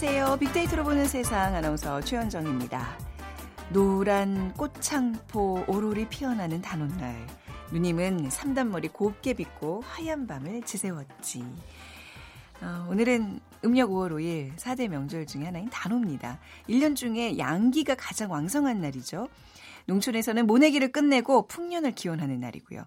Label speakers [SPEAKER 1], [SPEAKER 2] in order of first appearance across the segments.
[SPEAKER 1] 안녕하세요. 빅데이터로 보는 세상 아나운서 최현정입니다. 노란 꽃창포 오롤이 피어나는 단오날. 누님은 삼단머리 곱게 빗고 하얀 밤을 지새웠지. 어, 오늘은 음력 5월 5일 4대 명절 중에 하나인 단오입니다. 1년 중에 양기가 가장 왕성한 날이죠. 농촌에서는 모내기를 끝내고 풍년을 기원하는 날이고요.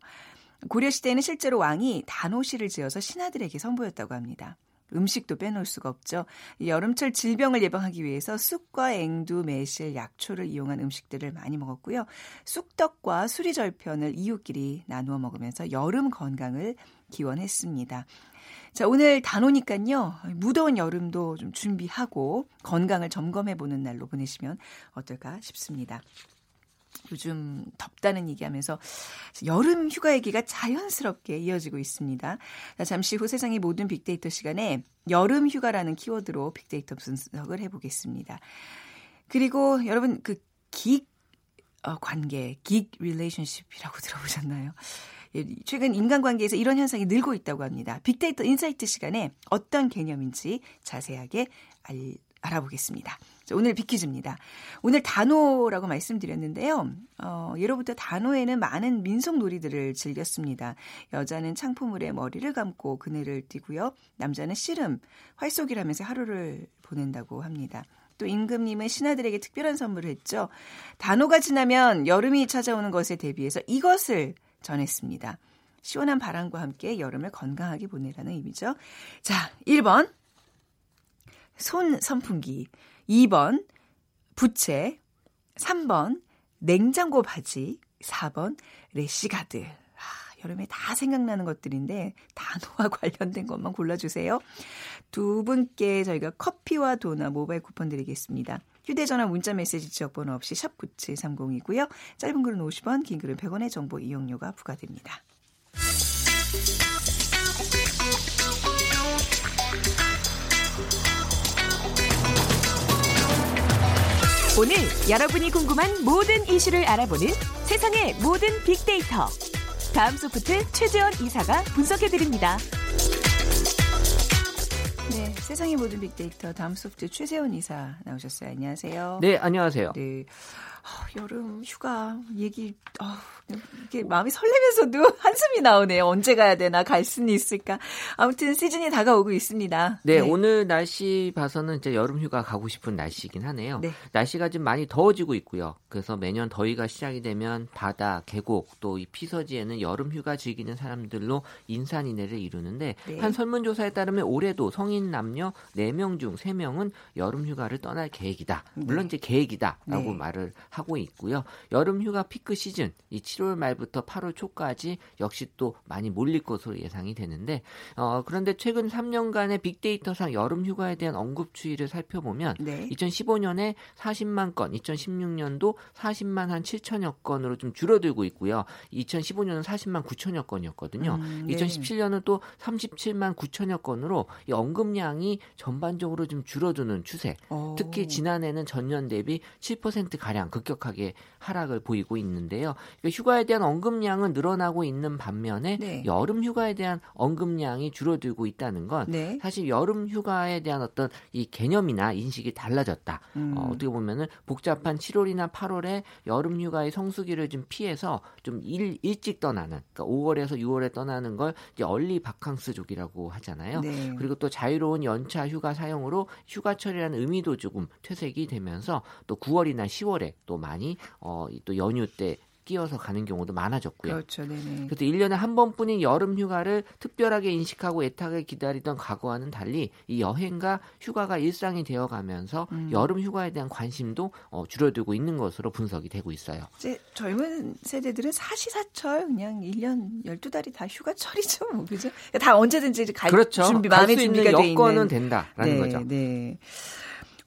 [SPEAKER 1] 고려시대에는 실제로 왕이 단오시를 지어서 신하들에게 선보였다고 합니다. 음식도 빼놓을 수가 없죠. 여름철 질병을 예방하기 위해서 쑥과 앵두, 매실, 약초를 이용한 음식들을 많이 먹었고요. 쑥떡과 수리절편을 이웃끼리 나누어 먹으면서 여름 건강을 기원했습니다. 자, 오늘 단오니까요. 무더운 여름도 좀 준비하고 건강을 점검해 보는 날로 보내시면 어떨까 싶습니다. 요즘 덥다는 얘기하면서 여름 휴가 얘기가 자연스럽게 이어지고 있습니다. 자, 잠시 후 세상의 모든 빅데이터 시간에 여름 휴가라는 키워드로 빅데이터 분석을 해보겠습니다. 그리고 여러분 그 gig 어, 관계, gig relationship이라고 들어보셨나요? 예, 최근 인간관계에서 이런 현상이 늘고 있다고 합니다. 빅데이터 insight 시간에 어떤 개념인지 자세하게 알, 알아보겠습니다. 오늘 비키즈입니다. 오늘 단오라고 말씀드렸는데요. 어, 예로부터 단오에는 많은 민속 놀이들을 즐겼습니다. 여자는 창포물에 머리를 감고 그늘을 띠고요. 남자는 씨름, 활쏘기라면서 하루를 보낸다고 합니다. 또 임금님은 신하들에게 특별한 선물을 했죠. 단오가 지나면 여름이 찾아오는 것에 대비해서 이것을 전했습니다. 시원한 바람과 함께 여름을 건강하게 보내라는 의미죠. 자, 1번. 손 선풍기. 2번 부채, 3번 냉장고 바지, 4번 래시가드. 아, 여름에 다 생각나는 것들인데 단어와 관련된 것만 골라주세요. 두 분께 저희가 커피와 도넛 모바일 쿠폰 드리겠습니다. 휴대전화 문자메시지 지역번호 없이 샵 9730이고요. 짧은 글은 50원, 긴 글은 100원의 정보 이용료가 부과됩니다.
[SPEAKER 2] 오늘 여러분이 궁금한 모든 이슈를 알아보는 세상의 모든 빅데이터. 다음 소프트 최재원 이사가 분석해드립니다.
[SPEAKER 1] 네, 세상의 모든 빅데이터 다음 소프트 최재원 이사 나오셨어요. 안녕하세요.
[SPEAKER 3] 네, 안녕하세요.
[SPEAKER 1] 네. 어, 여름 휴가 얘기 어, 이게 마음이 설레면서도 한숨이 나오네요. 언제 가야 되나 갈 수는 있을까. 아무튼 시즌이 다가오고 있습니다.
[SPEAKER 3] 네, 네. 오늘 날씨 봐서는 이제 여름 휴가 가고 싶은 날씨긴 하네요. 네. 날씨가 좀 많이 더워지고 있고요. 그래서 매년 더위가 시작이 되면 바다, 계곡 또 이 피서지에는 여름 휴가 즐기는 사람들로 인산인해를 이루는데 네. 한 설문조사에 따르면 올해도 성인 남녀 4명 중 3명은 여름 휴가를 떠날 계획이다. 물론 네. 이제 계획이다라고 네. 말을 하고 있고요. 여름 휴가 피크 시즌 이 7월 말부터 8월 초까지 역시 또 많이 몰릴 것으로 예상이 되는데 어, 그런데 최근 3년간의 빅데이터상 여름 휴가에 대한 언급 추이를 살펴보면 네. 2015년에 40만 건, 2016년도 40만 한 7천여 건으로 좀 줄어들고 있고요. 2015년은 40만 9천여 건이었거든요. 음, 네. 2017년은 또 37만 9천여 건으로 이 언급량이 전반적으로 좀 줄어드는 추세. 오. 특히 지난해는 전년 대비 7% 가량 급격하게 하락을 보이고 있는데요. 그러니까 휴가에 대한 언급량은 늘어나고 있는 반면에 네. 여름 휴가에 대한 언급량이 줄어들고 있다는 건 네. 사실 여름 휴가에 대한 어떤 이 개념이나 인식이 달라졌다. 음. 어, 어떻게 보면은 복잡한 7월이나 8월에 여름 휴가의 성수기를 좀 피해서 좀 일, 일찍 떠나는 그러니까 5월에서 6월에 떠나는 걸 이제 얼리 바캉스족이라고 하잖아요. 네. 그리고 또 자유로운 연차 휴가 사용으로 휴가철이라는 의미도 조금 퇴색이 되면서 또 9월이나 10월에 또 많이 어, 또 연휴 때 끼어서 가는 경우도 많아졌고요.
[SPEAKER 1] 그렇죠. 네네.
[SPEAKER 3] 그래서 1년에 한 번뿐인 여름 휴가를 특별하게 인식하고 애타게 기다리던 과거와는 달리 이 여행과 휴가가 일상이 되어 가면서 음. 여름 휴가에 대한 관심도 어, 줄어들고 있는 것으로 분석이 되고 있어요.
[SPEAKER 1] 이제 젊은 세대들은 사시사철 그냥 1년 12달이 다 휴가철이죠. 뭐 그죠? 다 언제든지 갈
[SPEAKER 3] 그렇죠.
[SPEAKER 1] 준비 마음의 준비가 돼
[SPEAKER 3] 있는 여건은 된다라는 네, 거죠. 네.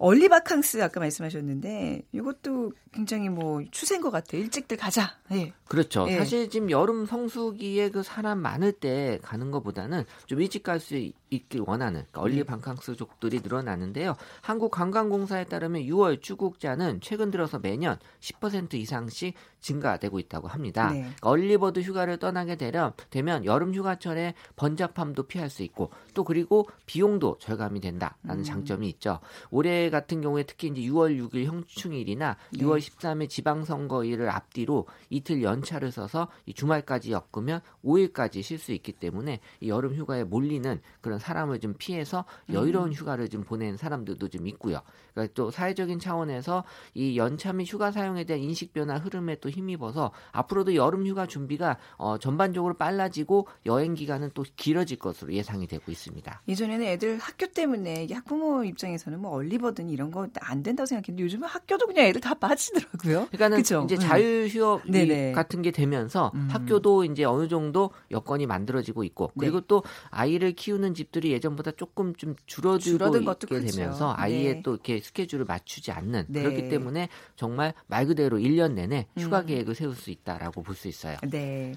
[SPEAKER 1] 얼리 바캉스 아까 말씀하셨는데 이것도 굉장히 뭐 추세인 것 같아요. 일찍들 가자. 예.
[SPEAKER 3] 그렇죠. 예. 사실 지금 여름 성수기에 그 사람 많을 때 가는 것보다는 좀 일찍 갈 수 있길 원하는 그러니까 얼리 네. 바캉스족들이 늘어나는데요. 한국관광공사에 따르면 6월 출국자는 최근 들어서 매년 10% 이상씩 증가되고 있다고 합니다. 네. 그러니까 얼리버드 휴가를 떠나게 되면, 되면 여름 휴가철에 번잡함도 피할 수 있고 또 그리고 비용도 절감이 된다라는 음. 장점이 있죠. 올해 같은 경우에 특히 이제 6월 6일 형충일이나 네. 6월 13일 지방선거일을 앞뒤로 이틀 연차를 써서 이 주말까지 엮으면 5일까지 쉴 수 있기 때문에 이 여름 휴가에 몰리는 그런 사람을 좀 피해서 여유로운 음. 휴가를 좀 보낸 사람들도 좀 있고요. 그러니까 또 사회적인 차원에서 이 연차 및 휴가 사용에 대한 인식 변화 흐름에 또 힘입어서 앞으로도 여름 휴가 준비가 어, 전반적으로 빨라지고 여행 기간은 또 길어질 것으로 예상이 되고 있습니다.
[SPEAKER 1] 예전에는 애들 학교 때문에 학부모 입장에서는 뭐 얼리버든 이런 거 안 된다고 생각했는데 요즘은 학교도 그냥 애들 다 빠지더라고요.
[SPEAKER 3] 그러니까는 그쵸? 이제 음. 자율 휴업 같은 게 되면서 음. 학교도 이제 어느 정도 여건이 만들어지고 있고 네. 그리고 네. 또 아이를 키우는 집들이 예전보다 조금 좀 줄어들고 있게 되면서 아이의 네. 또 이렇게 스케줄을 맞추지 않는 네. 그렇기 때문에 정말 말 그대로 1년 내내 휴가 음. 계획을 세울 수 있다라고 볼 수 있어요.
[SPEAKER 1] 네.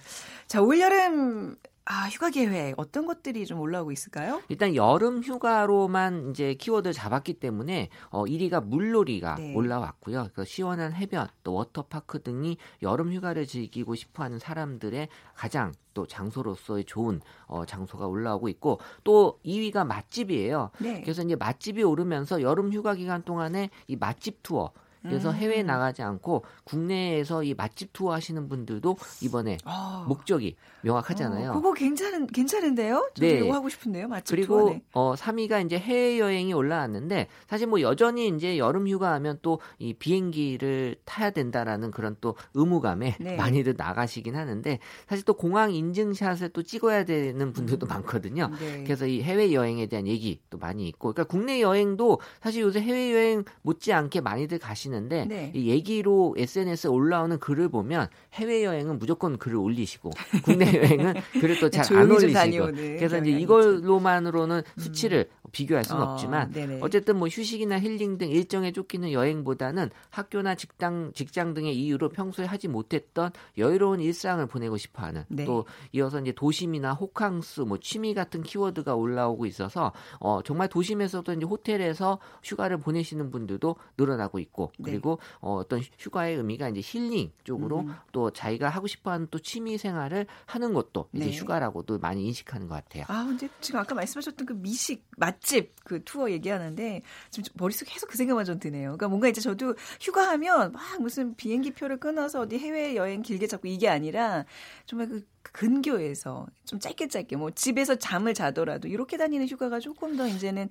[SPEAKER 1] 자, 올여름 아, 휴가 계획 어떤 것들이 좀 올라오고 있을까요?
[SPEAKER 3] 일단 여름 휴가로만 이제 키워드 잡았기 때문에 어 1위가 물놀이가 네. 올라왔고요. 그 시원한 해변, 또 워터파크 등이 여름 휴가를 즐기고 싶어 하는 사람들의 가장 또 장소로서의 좋은 어, 장소가 올라오고 있고 또 2위가 맛집이에요. 네. 그래서 이제 맛집이 오르면서 여름 휴가 기간 동안에 이 맛집 투어 그래서 음. 해외에 나가지 않고 국내에서 이 맛집 투어 하시는 분들도 이번에 어. 목적이 명확하잖아요.
[SPEAKER 1] 어, 그거 괜찮은 괜찮은데요? 저도 네. 이거 하고 싶은데요. 맛집
[SPEAKER 3] 그리고
[SPEAKER 1] 투어. 네.
[SPEAKER 3] 어 3위가 이제 해외 여행이 올라왔는데 사실 뭐 여전히 이제 여름 휴가하면 또 이 비행기를 타야 된다라는 그런 또 의무감에 네. 많이들 나가시긴 하는데 사실 또 공항 인증샷을 또 찍어야 되는 분들도 음. 많거든요. 네. 그래서 이 해외 여행에 대한 얘기 또 많이 있고 그러니까 국내 여행도 사실 요새 해외 여행 못지않게 많이들 가시는 하시는데 네. 이 얘기로 SNS에 올라오는 글을 보면 해외 여행은 무조건 글을 올리시고 국내 여행은 글을 또 잘 안 올리시고 그래서 이제 이걸로만으로는 음. 수치를 비교할 수는 어, 없지만 네네. 어쨌든 뭐 휴식이나 힐링 등 일정에 쫓기는 여행보다는 학교나 직장 직장 등의 이유로 평소에 하지 못했던 여유로운 일상을 보내고 싶어하는 네. 또 이어서 이제 도심이나 호캉스 뭐 취미 같은 키워드가 올라오고 있어서 어 정말 도심에서도 이제 호텔에서 휴가를 보내시는 분들도 늘어나고 있고 네. 그리고 어, 어떤 휴가의 의미가 이제 힐링 쪽으로 음. 또 자기가 하고 싶어하는 또 취미 생활을 하는 것도 이제 네. 휴가라고도 많이 인식하는 것 같아요.
[SPEAKER 1] 아 근데 지금 아까 말씀하셨던 그 미식 맛집 그 투어 얘기하는데 지금 머릿속에 계속 그 생각만 좀 드네요. 그러니까 뭔가 이제 저도 휴가하면 막 무슨 비행기 표를 끊어서 어디 해외 여행 길게 잡고 이게 아니라 정말 그 근교에서 좀 짧게 짧게 뭐 집에서 잠을 자더라도 이렇게 다니는 휴가가 조금 더 이제는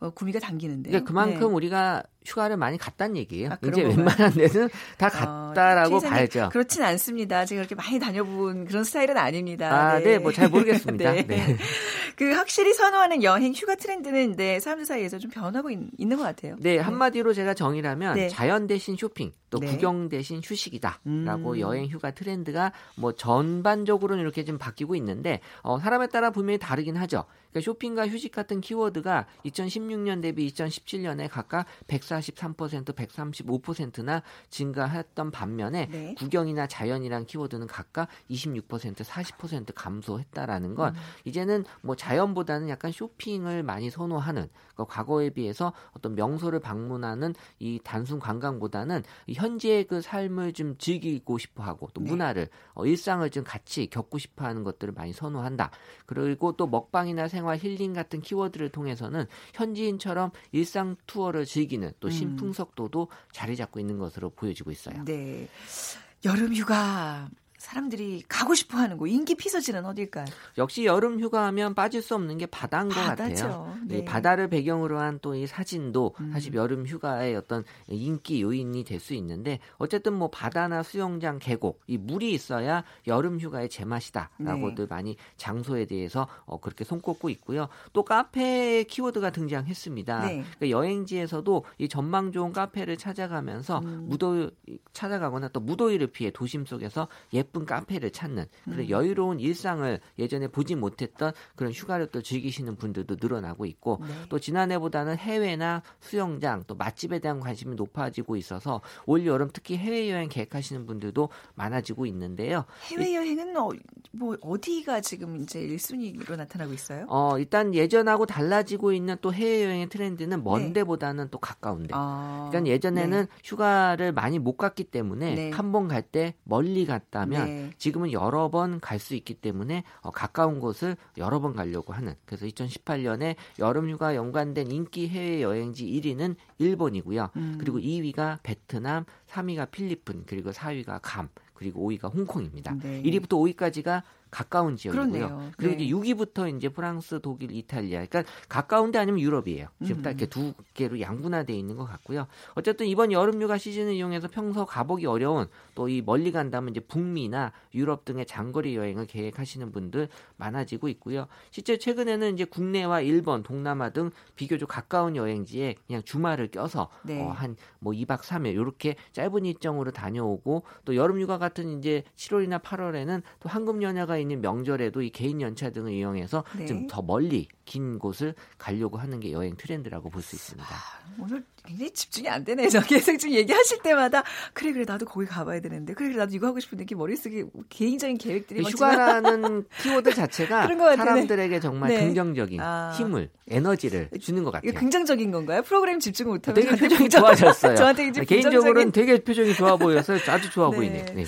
[SPEAKER 1] 어, 구미가 당기는데.
[SPEAKER 3] 그러니까 그만큼 네. 우리가 휴가를 많이 갔다는 얘기예요. 아, 이제 웬만한 데는 다 어, 갔다라고 어, 봐야죠.
[SPEAKER 1] 그렇진 않습니다. 제가 그렇게 많이 다녀본 그런 스타일은 아닙니다.
[SPEAKER 3] 아, 네, 네 뭐 잘 모르겠습니다. 네. 네.
[SPEAKER 1] 그 확실히 선호하는 여행 휴가 트렌드는 네, 사람들 사이에서 좀 변하고 있, 는것 같아요.
[SPEAKER 3] 네, 네, 한마디로 제가 정의라면 네. 자연 대신 쇼핑, 또 구경 대신 휴식이다라고 음. 여행 휴가 트렌드가 뭐 전반적으로는 이렇게 좀 바뀌고 있는데 어, 사람에 따라 분명히 다르긴 하죠. 그러니까 쇼핑과 휴식 같은 키워드가 2016년 대비 2017년에 각각 143%, 135%나 증가했던 반면에 네. 구경이나 자연이란 키워드는 각각 26%, 40% 감소했다라는 건 음. 이제는 뭐 자연보다는 약간 쇼핑을 많이 선호하는 그러니까 과거에 비해서 어떤 명소를 방문하는 이 단순 관광보다는 현재의 그 삶을 좀 즐기고 싶어 하고 또 네. 문화를 어, 일상을 좀 같이 겪고 싶어 하는 것들을 많이 선호한다. 그리고 또 먹방이나 생 생활 힐링 같은 키워드를 통해서는 현지인처럼 일상 투어를 즐기는 또 음. 신풍속도도 자리 잡고 있는 것으로 보여지고 있어요.
[SPEAKER 1] 네. 여름 휴가 사람들이 가고 싶어 하는 곳, 인기 피서지는 어딜까요?
[SPEAKER 3] 역시 여름 휴가하면 빠질 수 없는 게 바다인 것 바다죠. 같아요. 네. 이 바다를 배경으로 한 또 이 사진도 음. 사실 여름 휴가의 어떤 인기 요인이 될 수 있는데 어쨌든 뭐 바다나 수영장, 계곡, 이 물이 있어야 여름 휴가의 제맛이다라고들 네. 많이 장소에 대해서 어, 그렇게 손꼽고 있고요. 또 카페 키워드가 등장했습니다. 네. 그러니까 여행지에서도 이 전망 좋은 카페를 찾아가면서 음. 무더위 찾아가거나 또 무더위를 피해 도심 속에서 예쁜 이쁜 카페를 찾는 그런 음. 여유로운 일상을 예전에 보지 못했던 그런 휴가를 또 즐기시는 분들도 늘어나고 있고 네. 또 지난해보다는 해외나 수영장 또 맛집에 대한 관심이 높아지고 있어서 올 여름 특히 해외 여행 계획하시는 분들도 많아지고 있는데요.
[SPEAKER 1] 해외 여행은 어, 뭐 어디가 지금 이제 1순위로 나타나고 있어요?
[SPEAKER 3] 어, 일단 예전하고 달라지고 있는 또 해외 여행의 트렌드는 먼 네. 데보다는 또 가까운데. 아, 그러니까 예전에는 네. 휴가를 많이 못 갔기 때문에 네. 한번 갈 때 멀리 갔다면 네. 지금은 여러 번 갈 수 있기 때문에 어, 가까운 곳을 여러 번 가려고 하는. 그래서 2018년에 여름 휴가 연관된 인기 해외 여행지 1위는 일본이고요. 음. 그리고 2위가 베트남, 3위가 필리핀, 그리고 4위가 감, 그리고 5위가 홍콩입니다. 네. 1위부터 5위까지가 가까운 지역이고요. 그러네요. 그리고 네. 이제 6위부터 이제 프랑스, 독일, 이탈리아. 그러니까 가까운데 아니면 유럽이에요. 지금 음. 딱 이렇게 두 개로 양분화돼 있는 것 같고요. 어쨌든 이번 여름 휴가 시즌을 이용해서 평소 가보기 어려운 또 이 멀리 간다면 이제 북미나 유럽 등의 장거리 여행을 계획하시는 분들 많아지고 있고요. 실제 최근에는 이제 국내와 일본, 동남아 등 비교적 가까운 여행지에 그냥 주말을 껴서 네. 어, 한뭐 2박 3일 이렇게 짧은 일정으로 다녀오고 또 여름 휴가 같은 이제 7월이나 8월에는 또 황금 연휴가 있는 명절에도 이 개인 연차 등을 이용해서 네. 좀더 멀리 긴 곳을 가려고 하는 게 여행 트렌드라고 볼 수 있습니다. 아,
[SPEAKER 1] 오늘 굉장히 집중이 안 되네. 저 계속 지금 얘기하실 때마다 그래 그래 나도 거기 가봐야 되는데 그래 그래 나도 이거 하고 싶은데 이게 머릿속에 개인적인 계획들이
[SPEAKER 3] 휴가라는 키워드 자체가 사람들에게 정말 네. 긍정적인 아. 힘을 에너지를 주는 것 같아요.
[SPEAKER 1] 긍정적인 건가요? 프로그램 집중 못하면
[SPEAKER 3] 되게 표정이 좋아졌어요. 저한테 이제 개인적으로는 되게 표정이 좋아 보여서 아주 좋아 네. 보이네요. 네.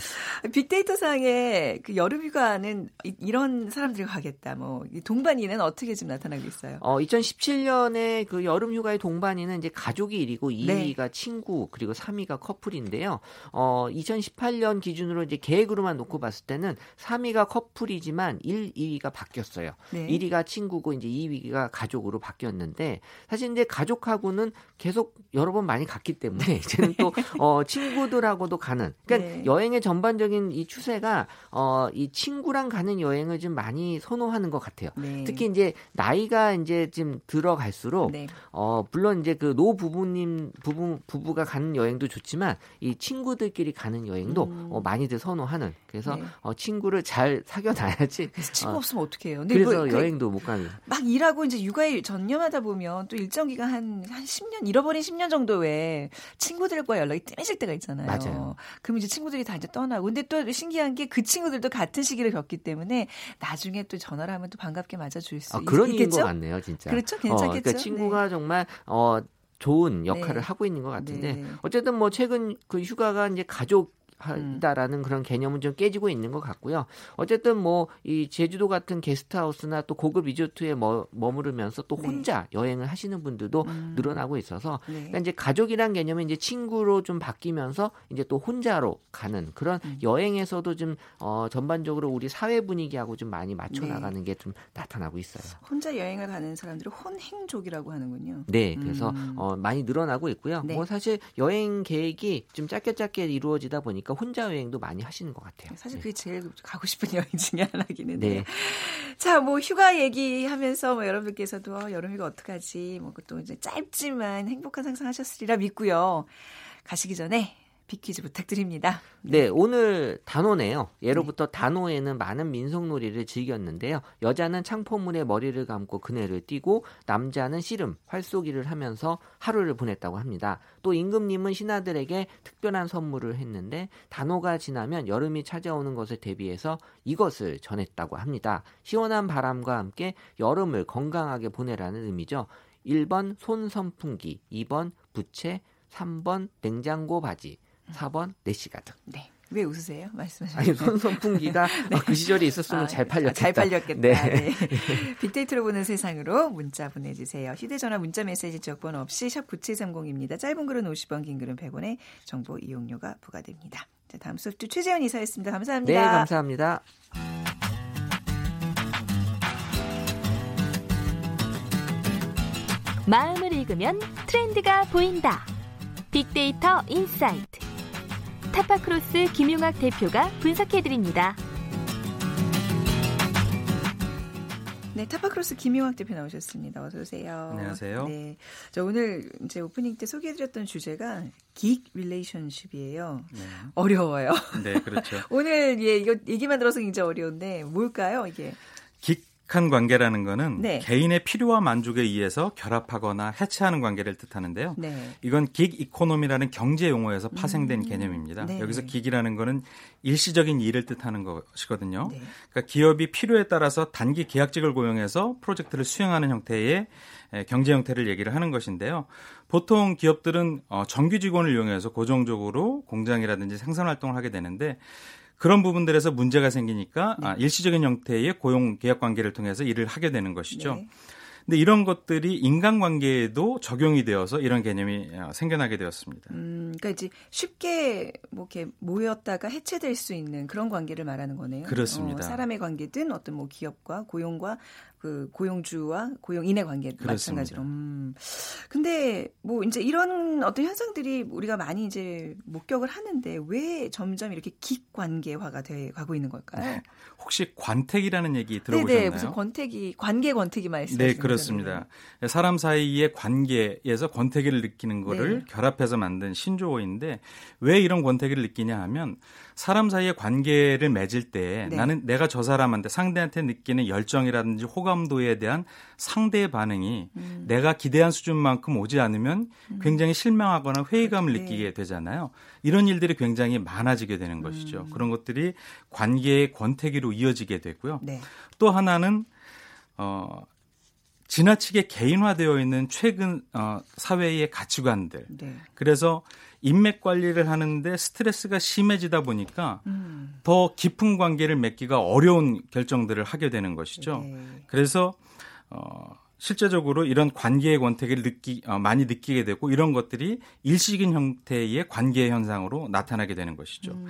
[SPEAKER 1] 빅데이터 상의 그 여름 휴가는 이런 사람들이 가겠다. 뭐 동반이는 어떻게 좀 나타나고 있어요?
[SPEAKER 3] 어, 2017년에 그 여름 휴가의 동반이는 이제 가족이 1위고 2위가 네. 친구 그리고 3위가 커플인데요. 어, 2018년 기준으로 이제 계획으로만 놓고 봤을 때는 3위가 커플이지만 1, 2위가 바뀌었어요. 네. 1위가 친구고 이제 2위가 가족으로 바뀌었는데 사실 이제 가족하고는 계속 여러 번 많이 갔기 때문에 이제는 또 어, 친구들하고도 가는 그러니까 네. 여행의 전반적인 이 추세가 어, 이 친구랑 가는 여행을 좀 많이 선호하는 것 같아요. 네. 특히 이제 나이가 이제 좀 들어갈수록 네. 어, 물론 이제 그 노 부부님 부부 부부가 가는 여행도 좋지만 이 친구들끼리 가는 여행도 음. 어, 많이들 선호하는 그래서 네. 어, 친구를 잘 사귀어 놔야지.
[SPEAKER 1] 친구 어, 없으면 어떡해요.
[SPEAKER 3] 그래서 뭐, 그 여행도 못 가는.
[SPEAKER 1] 막 일하고 이제 육아에 전념하다 보면 또 일정 기간 한, 한 10년, 잃어버린 10년 정도 에 친구들과 연락이 뜸해질 때가 있잖아요.
[SPEAKER 3] 맞아요.
[SPEAKER 1] 그럼 이제 친구들이 다 이제 떠나고. 근데 또 신기한 게 그 친구들도 같은 시기를 겪기 때문에 나중에 또 전화를 하면 또 반갑게 맞아줄 수 아,
[SPEAKER 3] 그런
[SPEAKER 1] 있겠죠.
[SPEAKER 3] 그런 것 같네요, 진짜.
[SPEAKER 1] 그렇죠. 괜찮겠죠. 어,
[SPEAKER 3] 그러니까 친구가 네. 정말 어 좋은 역할을 네. 하고 있는 것 같은데 네. 어쨌든 뭐 최근 그 휴가가 이제 가족 하다라는 음. 그런 개념은 좀 깨지고 있는 것 같고요. 어쨌든 뭐 이 제주도 같은 게스트하우스나 또 고급 리조트에 머, 머무르면서 또 네. 혼자 네. 여행을 하시는 분들도 음. 늘어나고 있어서 네. 그러니까 이제 가족이란 개념이 이제 친구로 좀 바뀌면서 이제 또 혼자로 가는 그런 음. 여행에서도 좀 어, 전반적으로 우리 사회 분위기하고 좀 많이 맞춰 네. 나가는 게 좀 나타나고 있어요.
[SPEAKER 1] 혼자 여행을 가는 사람들을 혼행족이라고 하는군요.
[SPEAKER 3] 네, 그래서 음. 어, 많이 늘어나고 있고요. 네. 뭐 사실 여행 계획이 좀 짧게 짧게 이루어지다 보니까 보니까 혼자 여행도 많이 하시는 것 같아요.
[SPEAKER 1] 사실 네. 그게 제일 가고 싶은 여행 중에 하나기는 네. 자, 뭐 휴가 얘기하면서 뭐 여러분께서도 어, 여름휴가 어떡하지? 뭐 또 이제 짧지만 행복한 상상하셨으리라 믿고요. 가시기 전에 비퀴즈 부탁드립니다.
[SPEAKER 3] 네, 오늘 단오네요. 예로부터 네. 단오에는 많은 민속놀이를 즐겼는데요. 여자는 창포문에 머리를 감고 그네를 띄고 남자는 씨름, 활쏘기를 하면서 하루를 보냈다고 합니다. 또 임금님은 신하들에게 특별한 선물을 했는데 단오가 지나면 여름이 찾아오는 것을 대비해서 이것을 전했다고 합니다. 시원한 바람과 함께 여름을 건강하게 보내라는 의미죠. 1번 손선풍기, 2번 부채, 3번 냉장고 바지, 4번 내시가드.
[SPEAKER 1] 네. 왜 웃으세요? 말씀하세요.
[SPEAKER 3] 아니, 손선풍기가 네. 그 시절에 있었으면 아, 잘 팔렸겠다.
[SPEAKER 1] 잘 팔렸겠다. 네. 네. 빅데이터로 보는 세상으로 문자 보내주세요. 휴대전화 문자 메시지 지역번호 없이 샵 9730입니다. 짧은 글은 50원, 긴 글은 100원의 정보 이용료가 부과됩니다. 자, 다음 소프트 최재현 이사였습니다. 감사합니다.
[SPEAKER 3] 네, 감사합니다.
[SPEAKER 2] 마음을 읽으면 트렌드가 보인다. 빅데이터 insight. 타파크로스 김용학 대표가 분석해드립니다.
[SPEAKER 1] 네, 타파크로스 김용학 대표 나오셨습니다. 어서 오세요.
[SPEAKER 4] 안녕하세요.
[SPEAKER 1] 네, 저 오늘 이제 오프닝 때 소개해드렸던 주제가 gig relationship이에요. 네. 어려워요.
[SPEAKER 4] 네, 그렇죠.
[SPEAKER 1] 오늘 예 이거 얘기만 들어서 굉장히 어려운데 뭘까요, 이게?
[SPEAKER 4] gig한 관계라는 것은 네. 개인의 필요와 만족에 의해서 결합하거나 해체하는 관계를 뜻하는데요. 네. 이건 gig economy라는 경제 용어에서 파생된 음. 개념입니다. 네. 여기서 gig이라는 것은 일시적인 일을 뜻하는 것이거든요. 네. 그러니까 기업이 필요에 따라서 단기 계약직을 고용해서 프로젝트를 수행하는 형태의 경제 형태를 얘기를 하는 것인데요. 보통 기업들은 어, 정규 직원을 이용해서 고정적으로 공장이라든지 생산 활동을 하게 되는데 그런 부분들에서 문제가 생기니까 네. 아, 일시적인 형태의 고용 계약 관계를 통해서 일을 하게 되는 것이죠. 네. 근데 이런 것들이 인간관계에도 적용이 되어서 이런 개념이 어, 생겨나게 되었습니다.
[SPEAKER 1] 음, 그러니까 이제 쉽게 뭐 이렇게 모였다가 해체될 수 있는 그런 관계를 말하는 거네요.
[SPEAKER 4] 그렇습니다. 어,
[SPEAKER 1] 사람의 관계든 어떤 뭐 기업과 고용과 그 고용주와 고용인의 관계 그렇습니다. 마찬가지로. 음. 근데 뭐 이제 이런 어떤 현상들이 우리가 많이 이제 목격을 하는데 왜 점점 이렇게 긱관계화가 돼 가고 있는 걸까요? 네.
[SPEAKER 4] 혹시 관택이라는 얘기 들어보셨나요?
[SPEAKER 1] 네, 무슨 권태기, 관계 권태기 말씀하시는
[SPEAKER 4] 네, 그렇습니다. 거잖아요. 사람 사이의 관계에서 권태기를 느끼는 거를 네. 결합해서 만든 신조어인데 왜 이런 권태기를 느끼냐 하면 사람 사이의 관계를 맺을 때 네. 나는 내가 저 사람한테 상대한테 느끼는 열정이라든지 호감 도에 대한 상대의 반응이 음. 내가 기대한 수준만큼 오지 않으면 음. 굉장히 실망하거나 회의감을 그렇게. 느끼게 되잖아요. 이런 일들이 굉장히 많아지게 되는 것이죠. 음. 그런 것들이 관계의 권태기로 이어지게 되고요. 네. 또 하나는 어 지나치게 개인화되어 있는 최근 어, 사회의 가치관들. 네. 그래서 인맥 관리를 하는데 스트레스가 심해지다 보니까 음. 더 깊은 관계를 맺기가 어려운 결정들을 하게 되는 것이죠. 네. 그래서 어 실제적으로 이런 관계의 권태기를 느끼 어, 많이 느끼게 되고 이런 것들이 일시적인 형태의 관계 현상으로 나타나게 되는 것이죠. 음.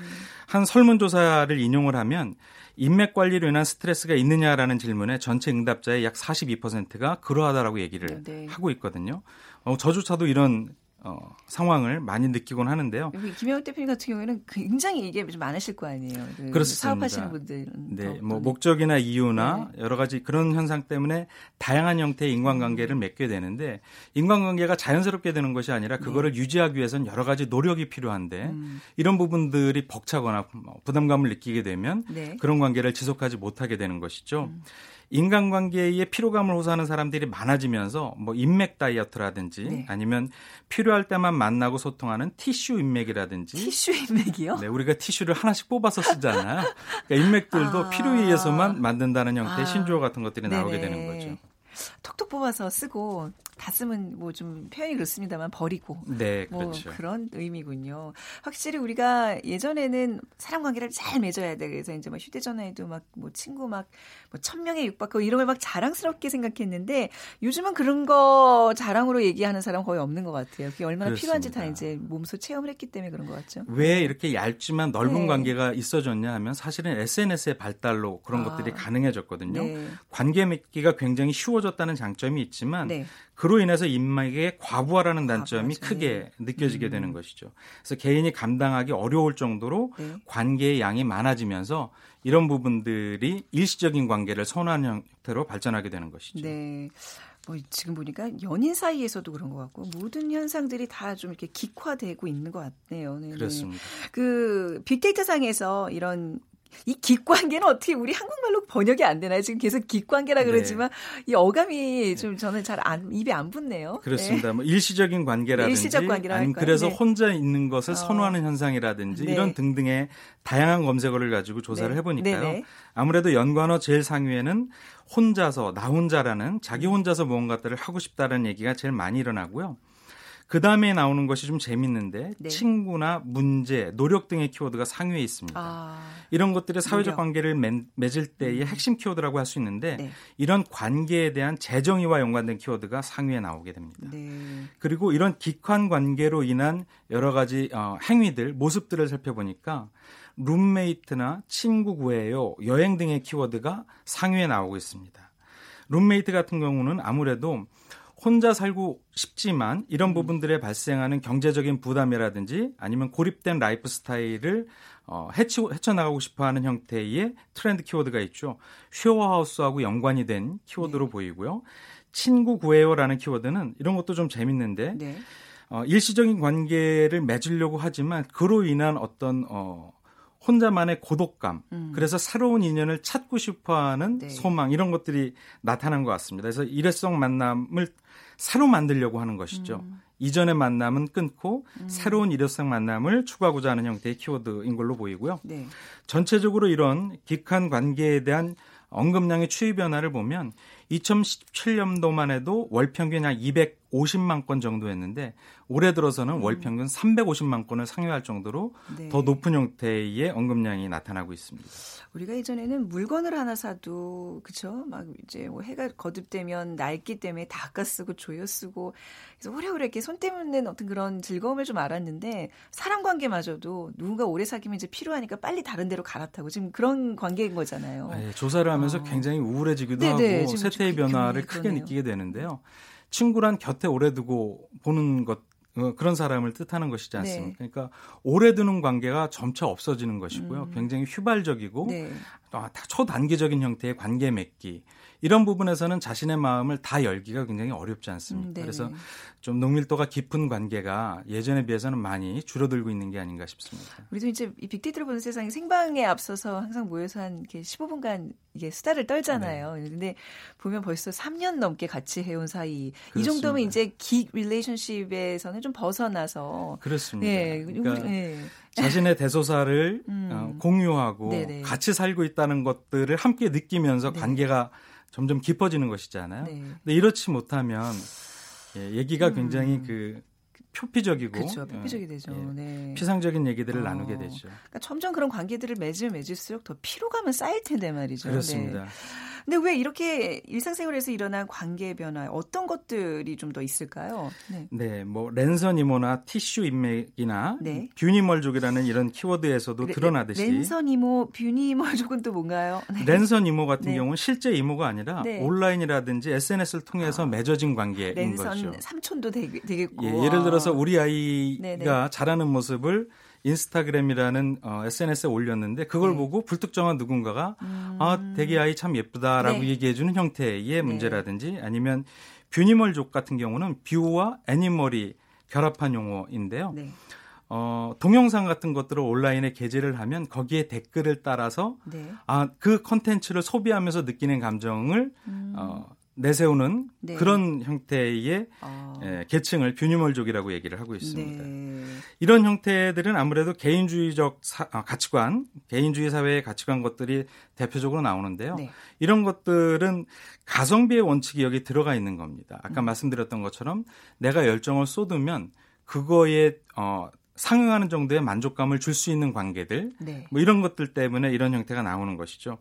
[SPEAKER 4] 한 설문조사를 인용을 하면 인맥 관리로 인한 스트레스가 있느냐라는 질문에 전체 응답자의 약 42%가 그러하다라고 얘기를 네. 하고 있거든요. 어, 저조차도 이런 어, 상황을 많이 느끼곤 하는데요.
[SPEAKER 1] 김영욱 대표님 같은 경우에는 굉장히 이게 좀 많으실 거 아니에요. 그 그렇습니다. 사업하시는 분들은.
[SPEAKER 4] 네, 뭐 목적이나 이유나 네. 여러 가지 그런 현상 때문에 다양한 형태의 인간관계를 음. 맺게 되는데 인간관계가 자연스럽게 되는 것이 아니라 그거를 네. 유지하기 위해서는 여러 가지 노력이 필요한데 음. 이런 부분들이 벅차거나 뭐 부담감을 느끼게 되면 네. 그런 관계를 지속하지 못하게 되는 것이죠. 음. 인간관계에 피로감을 호소하는 사람들이 많아지면서 뭐 인맥 다이어트라든지 네. 아니면 필요할 때만 만나고 소통하는 티슈 인맥이라든지
[SPEAKER 1] 티슈 인맥이요?
[SPEAKER 4] 네, 우리가 티슈를 하나씩 뽑아서 쓰잖아요. 그러니까 인맥들도 아. 필요에 의해서만 만든다는 형태의 아. 신조어 같은 것들이 나오게 네네. 되는 거죠.
[SPEAKER 1] 톡톡 뽑아서 쓰고 다 쓰면 뭐 좀 표현이 그렇습니다만 버리고
[SPEAKER 4] 네,
[SPEAKER 1] 뭐
[SPEAKER 4] 그렇죠.
[SPEAKER 1] 그런 의미군요. 확실히 우리가 예전에는 사람 관계를 잘 맺어야 돼. 그래서 이제 막 휴대전화에도 막 뭐 친구 막 뭐 천 명에 육박하고 이런 걸 막 자랑스럽게 생각했는데 요즘은 그런 거 자랑으로 얘기하는 사람 거의 없는 것 같아요. 그게 얼마나 그렇습니다. 필요한지 다 이제 몸소 체험을 했기 때문에 그런 것 같죠.
[SPEAKER 4] 왜 이렇게 얇지만 넓은 네. 관계가 있어졌냐 하면 사실은 SNS의 발달로 그런 아. 것들이 가능해졌거든요. 네. 관계 맺기가 굉장히 쉬워졌 다는 장점이 있지만 네. 그로 인해서 인맥의 과부하라는 단점이 아, 크게 느껴지게 음. 되는 것이죠. 그래서 개인이 감당하기 어려울 정도로 네. 관계의 양이 많아지면서 이런 부분들이 일시적인 관계를 선호하는 형태로 발전하게 되는 것이죠.
[SPEAKER 1] 네. 뭐 지금 보니까 연인 사이에서도 그런 것 같고 모든 현상들이 다 좀 이렇게 기화되고 있는 것 같네요.
[SPEAKER 4] 네, 네. 그렇습니다.
[SPEAKER 1] 그 빅데이터 상에서 이런 이 기관계는 어떻게 우리 한국말로 번역이 안 되나요? 지금 계속 기관계라 네. 그러지만 네. 이 어감이 좀 저는 잘 안, 입에 안 붙네요.
[SPEAKER 4] 그렇습니다. 네. 뭐 일시적인 관계라든지 일시적 아니면 그래서 네. 혼자 있는 것을 어. 선호하는 현상이라든지 네. 이런 등등의 다양한 검색어를 가지고 조사를 네. 해보니까요. 아무래도 연관어 제일 상위에는 혼자서 나 혼자라는 자기 혼자서 무언가들을 하고 싶다는 얘기가 제일 많이 일어나고요. 그 다음에 나오는 것이 좀 재밌는데 네. 친구나 문제, 노력 등의 키워드가 상위에 있습니다. 아, 이런 것들이 사회적 노력. 관계를 맺 을 때의 음. 핵심 키워드라고 할 수 있는데 네. 이런 관계에 대한 재정의와 연관된 키워드가 상위에 나오게 됩니다. 네. 그리고 이런 기관 관계로 인한 여러 가지 어, 행위들, 모습들을 살펴보니까 룸메이트나 친구 구해요, 여행 등의 키워드가 상위에 나오고 있습니다. 룸메이트 같은 경우는 아무래도 혼자 살고 싶지만 이런 음. 부분들에 발생하는 경제적인 부담이라든지 아니면 고립된 라이프 스타일을 어, 헤치, 헤쳐나가고 싶어 하는 형태의 트렌드 키워드가 있죠. 쉐어하우스하고 연관이 된 키워드로 네. 보이고요. 친구 구해요라는 키워드는 이런 것도 좀 재밌는데 네. 어, 일시적인 관계를 맺으려고 하지만 그로 인한 어떤 어, 혼자만의 고독감, 음. 그래서 새로운 인연을 찾고 싶어하는 네. 소망 이런 것들이 나타난 것 같습니다. 그래서 일회성 만남을 새로 만들려고 하는 것이죠. 음. 이전의 만남은 끊고 음. 새로운 일회성 만남을 추구하고자 하는 형태의 키워드인 걸로 보이고요. 네. 전체적으로 이런 기한 관계에 대한 언급량의 추이 변화를 보면 2017년도만 해도 월 평균 한 250만 건 정도였는데 올해 들어서는 음. 월 평균 350만 건을 상회할 정도로 네. 더 높은 형태의 언급량이 나타나고 있습니다.
[SPEAKER 1] 우리가 이전에는 물건을 하나 사도 그쵸? 막 이제 뭐 해가 거듭되면 낡기 때문에 닦아 쓰고 조여 쓰고 그래서 오래오래 이렇게 손 떼묻는 어떤 그런 즐거움을 좀 알았는데 사람 관계마저도 누군가 오래 사귀면 이제 필요하니까 빨리 다른 데로 갈아타고 지금 그런 관계인 거잖아요.
[SPEAKER 4] 네, 조사를 하면서 어. 굉장히 우울해지기도 네네, 하고 세태의 변화를 크게 그러네요. 느끼게 되는데요. 친구란 곁에 오래 두고 보는 것 어, 그런 사람을 뜻하는 것이지 않습니까? 네. 그러니까 오래 두는 관계가 점차 없어지는 것이고요. 음. 굉장히 휘발적이고 네. 다 초단기적인 형태의 관계 맺기 이런 부분에서는 자신의 마음을 다 열기가 굉장히 어렵지 않습니까? 음, 그래서 좀 농밀도가 깊은 관계가 예전에 비해서는 많이 줄어들고 있는 게 아닌가 싶습니다.
[SPEAKER 1] 우리도 이제 이 빅데이터를 보는 세상에 생방에 앞서서 항상 모여서 한 이렇게 15분간 이게 수다를 떨잖아요. 네. 근데 보면 벌써 3년 넘게 같이 해온 사이 그렇습니다. 이 정도면 이제 기 릴레이션십에서는 좀 벗어나서
[SPEAKER 4] 그렇습니다. 네. 그러니까 네. 자신의 대소사를 음. 어, 공유하고 네네. 같이 살고 있다는 것들을 함께 느끼면서 네. 관계가 점점 깊어지는 것이잖아요. 네. 근데 이렇지 못하면 예, 얘기가 음. 굉장히 그 표피적이고
[SPEAKER 1] 그렇죠. 표피적이 되죠. 예,
[SPEAKER 4] 네. 피상적인 얘기들을 어. 나누게 되죠.
[SPEAKER 1] 그러니까 점점 그런 관계들을 맺으면 맺을수록 더 피로감은 쌓일 텐데 말이죠.
[SPEAKER 4] 그렇습니다.
[SPEAKER 1] 네. 근데 왜 이렇게 일상생활에서 일어난 관계 변화 어떤 것들이 좀 더 있을까요?
[SPEAKER 4] 네. 네, 뭐 랜선 이모나 티슈 인맥이나 네. 뷰니멀족이라는 이런 키워드에서도 레, 드러나듯이
[SPEAKER 1] 랜선 이모, 뷰니멀족은 또 뭔가요?
[SPEAKER 4] 네. 랜선 이모 같은 네. 경우는 실제 이모가 아니라 네. 온라인이라든지 SNS를 통해서 아. 맺어진 관계인 랜선 거죠.
[SPEAKER 1] 삼촌도 되겠고.
[SPEAKER 4] 예, 예를 들어서 우리 아이가 네네. 자라는 모습을 인스타그램이라는 어, SNS에 올렸는데 그걸 네. 보고 불특정한 누군가가 음. 아 댁의 아이 참 예쁘다라고 네. 얘기해주는 형태의 네. 문제라든지 아니면 뷰니멀족 같은 경우는 view와 animal이 결합한 용어인데요. 네. 어, 동영상 같은 것들을 온라인에 게재를 하면 거기에 댓글을 따라서 네. 아, 그 컨텐츠를 소비하면서 느끼는 감정을 음. 어, 내세우는 네. 그런 형태의 아. 예, 계층을 뷰니멀족이라고 얘기를 하고 있습니다. 네. 이런 형태들은 아무래도 개인주의적 사, 아, 가치관, 개인주의 사회의 가치관 것들이 대표적으로 나오는데요. 네. 이런 것들은 가성비의 원칙이 여기 들어가 있는 겁니다. 아까 음. 말씀드렸던 것처럼 내가 열정을 쏟으면 그거에 어, 상응하는 정도의 만족감을 줄 수 있는 관계들, 네. 뭐 이런 것들 때문에 이런 형태가 나오는 것이죠.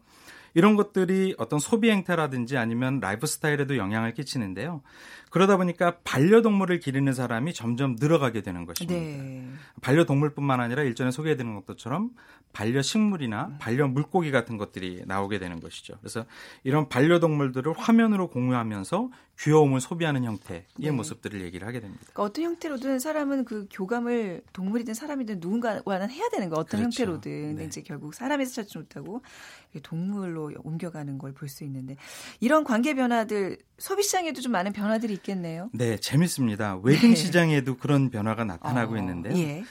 [SPEAKER 4] 이런 것들이 어떤 소비 행태라든지 아니면 라이프 스타일에도 영향을 끼치는데요. 그러다 보니까 반려동물을 기르는 사람이 점점 늘어가게 되는 것입니다. 네. 반려동물뿐만 아니라 일전에 소개해드린 것처럼 반려식물이나 네. 반려 물고기 같은 것들이 나오게 되는 것이죠. 그래서 이런 반려동물들을 화면으로 공유하면서 귀여움을 소비하는 형태의 네. 모습들을 얘기를 하게 됩니다.
[SPEAKER 1] 그러니까 어떤 형태로든 사람은 그 교감을 동물이든 사람이든 누군가와는 해야 되는 거 어떤 그렇죠. 형태로든 네. 이제 결국 사람에서 찾지 못하고 동물로 옮겨가는 걸 볼 수 있는데 이런 관계 변화들 소비 시장에도 좀 많은 변화들이 있겠네요.
[SPEAKER 4] 네, 재밌습니다. 웨딩 네. 시장에도 그런 변화가 나타나고 어, 있는데요. 예.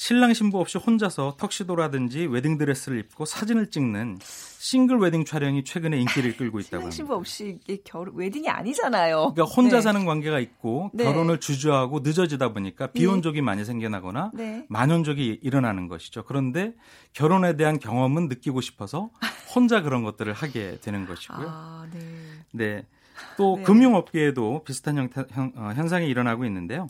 [SPEAKER 4] 신랑 신부 없이 혼자서 턱시도라든지 웨딩 드레스를 입고 사진을 찍는 싱글 웨딩 촬영이 최근에 인기를 끌고 있다고 합니다.
[SPEAKER 1] 신랑 신부 없이 이게 결 웨딩이 아니잖아요.
[SPEAKER 4] 그러니까 혼자 네. 사는 관계가 있고 네. 결혼을 주저하고 늦어지다 보니까 비혼족이 네. 많이 생겨나거나 네. 만혼족이 일어나는 것이죠. 그런데 결혼에 대한 경험은 느끼고 싶어서 혼자 그런 것들을 하게 되는 것이고요. 아, 네. 네. 또 네. 금융업계에도 비슷한 형태, 현, 어, 현상이 일어나고 있는데요.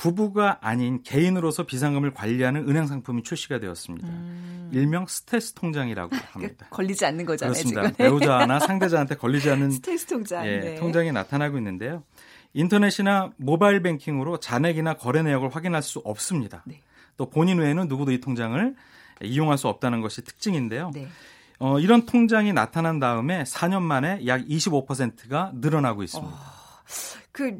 [SPEAKER 4] 부부가 아닌 개인으로서 비상금을 관리하는 은행 상품이 출시가 되었습니다. 음. 일명 스텔스 통장이라고 합니다.
[SPEAKER 1] 걸리지 않는 거잖아요.
[SPEAKER 4] 그렇습니다. 지금. 배우자나 상대자한테 걸리지 않는
[SPEAKER 1] 스텔스 통장.
[SPEAKER 4] 예, 네. 통장이 나타나고 있는데요. 인터넷이나 모바일 뱅킹으로 잔액이나 거래 내역을 확인할 수 없습니다. 네. 또 본인 외에는 누구도 이 통장을 이용할 수 없다는 것이 특징인데요. 네. 어, 이런 통장이 나타난 다음에 4년 만에 약 25%가 늘어나고 있습니다. 어,
[SPEAKER 1] 그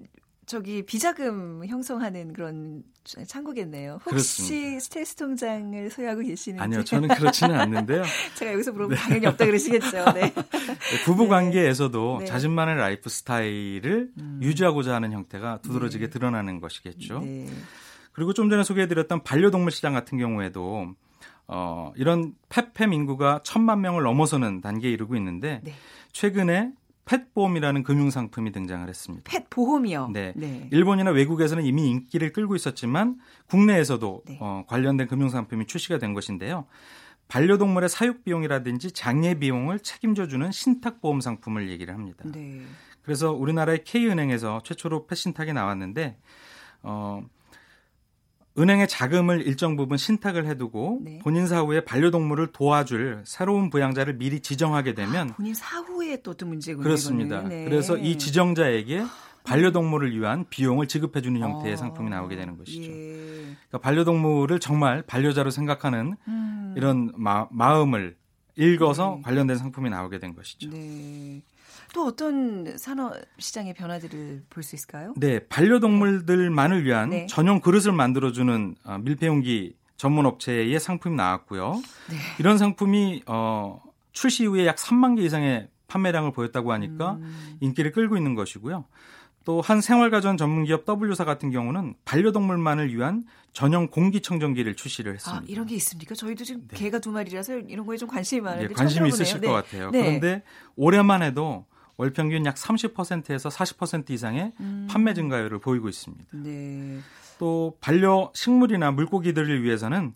[SPEAKER 1] 저기 비자금 형성하는 그런 창구겠네요. 혹시 그렇습니다. 스트레스 통장을 소유하고 계시는지?
[SPEAKER 4] 아니요, 저는 그렇지는 않는데요.
[SPEAKER 1] 제가 여기서 물어보면 네. 당연히 없다 그러시겠죠. 네.
[SPEAKER 4] 네 부부 관계에서도 네. 자신만의 라이프 스타일을 음. 유지하고자 하는 형태가 두드러지게 네. 드러나는 것이겠죠. 네. 그리고 좀 전에 소개해드렸던 반려동물 시장 같은 경우에도 어, 이런 펫팸 인구가 천만 명을 넘어서는 단계에 이르고 있는데 네. 최근에 펫보험이라는 금융상품이 등장을 했습니다.
[SPEAKER 1] 펫보험이요?
[SPEAKER 4] 네. 네. 일본이나 외국에서는 이미 인기를 끌고 있었지만 국내에서도 네. 어, 관련된 금융상품이 출시가 된 것인데요. 반려동물의 사육 비용이라든지 장애 비용을 책임져주는 신탁보험 상품을 얘기를 합니다. 네. 그래서 우리나라의 K은행에서 최초로 펫신탁이 나왔는데 어, 은행의 자금을 일정 부분 신탁을 해두고 네. 본인 사후에 반려동물을 도와줄 새로운 부양자를 미리 지정하게 되면
[SPEAKER 1] 아, 본인 사후에 또 문제군요.
[SPEAKER 4] 그렇습니다. 네. 그래서 이 지정자에게 반려동물을 위한 비용을 지급해주는 형태의 어, 상품이 나오게 되는 것이죠. 예. 그러니까 반려동물을 정말 반려자로 생각하는 음. 이런 마, 음을 읽어서 네. 관련된 상품이 나오게 된 것이죠. 네.
[SPEAKER 1] 또 어떤 산업 시장의 변화들을 볼 수 있을까요?
[SPEAKER 4] 네, 반려동물들만을 위한 네. 전용 그릇을 만들어주는 어, 밀폐용기 전문 업체의 상품이 나왔고요. 네. 이런 상품이 어, 출시 이후에 약 3만 개 이상의 판매량을 보였다고 하니까 음. 인기를 끌고 있는 것이고요. 또 한 생활가전 전문기업 W사 같은 경우는 반려동물만을 위한 전용 공기청정기를 출시를 했습니다.
[SPEAKER 1] 아, 이런 게 있습니까? 저희도 지금 네. 개가 두 마리라서 이런 거에 좀 관심이 많은데
[SPEAKER 4] 네, 관심이 있으실 네. 것 같아요. 네. 그런데 올해만 해도 월 평균 약 30%에서 40% 이상의 음. 판매 증가율을 보이고 있습니다. 네. 또 반려 식물이나 물고기들을 위해서는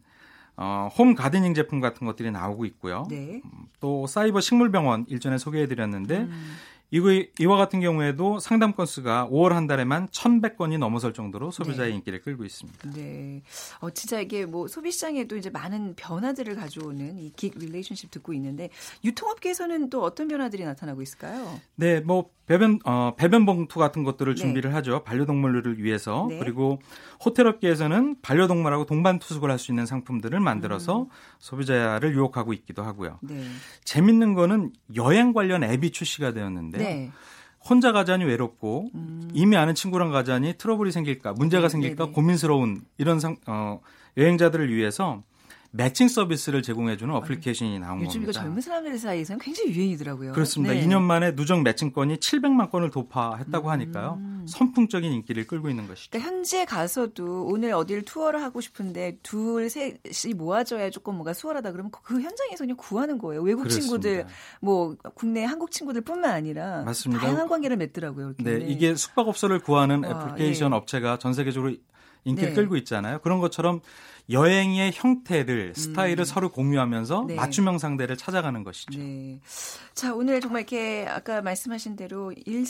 [SPEAKER 4] 어, home gardening 제품 같은 것들이 나오고 있고요. 네. 음, 또 사이버 식물병원 일전에 소개해드렸는데 음. 이거 이와 같은 경우에도 상담 건수가 5월 한 달에만 1,100건이 넘어설 정도로 소비자의 네. 인기를 끌고 있습니다.
[SPEAKER 1] 네. 어 진짜 이게 뭐 소비 시장에도 이제 많은 변화들을 가져오는 이 gig relationship 듣고 있는데 유통업계에서는 또 어떤 변화들이 나타나고 있을까요?
[SPEAKER 4] 네, 뭐 배변 어 배변 봉투 같은 것들을 네. 준비를 하죠. 반려동물을 위해서. 네. 그리고 호텔업계에서는 반려동물하고 동반 투숙을 할 수 있는 상품들을 만들어서 음. 소비자를 유혹하고 있기도 하고요. 네. 재밌는 거는 여행 관련 앱이 출시가 되었는데 네. 혼자 가자니 외롭고 음. 이미 아는 친구랑 가자니 트러블이 생길까 문제가 네, 생길까 네, 네. 고민스러운 이런 상, 어, 여행자들을 위해서 매칭 서비스를 제공해주는 어플리케이션이 나온
[SPEAKER 1] 요즘
[SPEAKER 4] 겁니다.
[SPEAKER 1] 요즘 이거 젊은 사람들 사이에서는 굉장히 유행이더라고요.
[SPEAKER 4] 그렇습니다. 네. 2년 만에 누적 매칭권이 700만 건을 돌파했다고 하니까요. 음. 선풍적인 인기를 끌고 있는 것이죠.
[SPEAKER 1] 그러니까 현지에 가서도 오늘 어디를 투어를 하고 싶은데 둘, 셋이 모아져야 조금 뭔가 수월하다 그러면 그 현장에서 그냥 구하는 거예요. 외국 그렇습니다. 친구들, 뭐 국내 한국 친구들뿐만 아니라 맞습니다. 다양한 관계를 맺더라고요.
[SPEAKER 4] 네, 네, 이게 숙박업소를 구하는 와, 애플리케이션 예. 업체가 전 세계적으로 인기를 네. 끌고 있잖아요. 그런 것처럼 여행의 형태를 음. 스타일을 음. 서로 공유하면서 네. 맞춤형 상대를 찾아가는 것이죠. 네.
[SPEAKER 1] 자 오늘 정말 이렇게 아까 말씀하신 대로 일,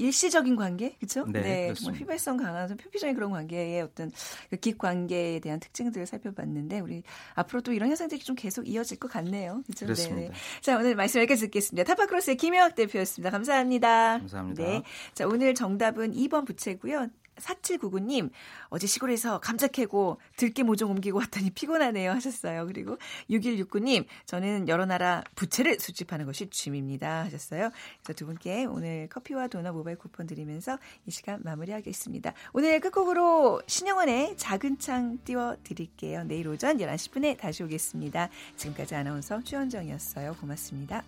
[SPEAKER 1] 일시적인 관계, 그렇죠? 네, 네 정말 휘발성 강한 표피적인 그런 관계의 어떤 그깊 관계에 대한 특징들을 살펴봤는데 우리 앞으로 또 이런 현상들이 좀 계속 이어질 것 같네요, 그렇죠?
[SPEAKER 4] 네.
[SPEAKER 1] 자 오늘 말씀 여기까지 듣겠습니다. 타파크로스의 김영학 대표였습니다. 감사합니다.
[SPEAKER 4] 감사합니다.
[SPEAKER 1] 네, 자 오늘 정답은 2번 부채고요. 4799님, 어제 시골에서 감자 캐고 들깨 모종 옮기고 왔더니 피곤하네요 하셨어요. 그리고 6169님, 저는 여러 나라 부채를 수집하는 것이 취미입니다 하셨어요. 그래서 두 분께 오늘 커피와 도넛 모바일 쿠폰 드리면서 이 시간 마무리하겠습니다. 오늘 끝곡으로 신영원의 작은 창 띄워드릴게요. 내일 오전 11시 10분에 다시 오겠습니다. 지금까지 아나운서 최원정이었어요. 고맙습니다.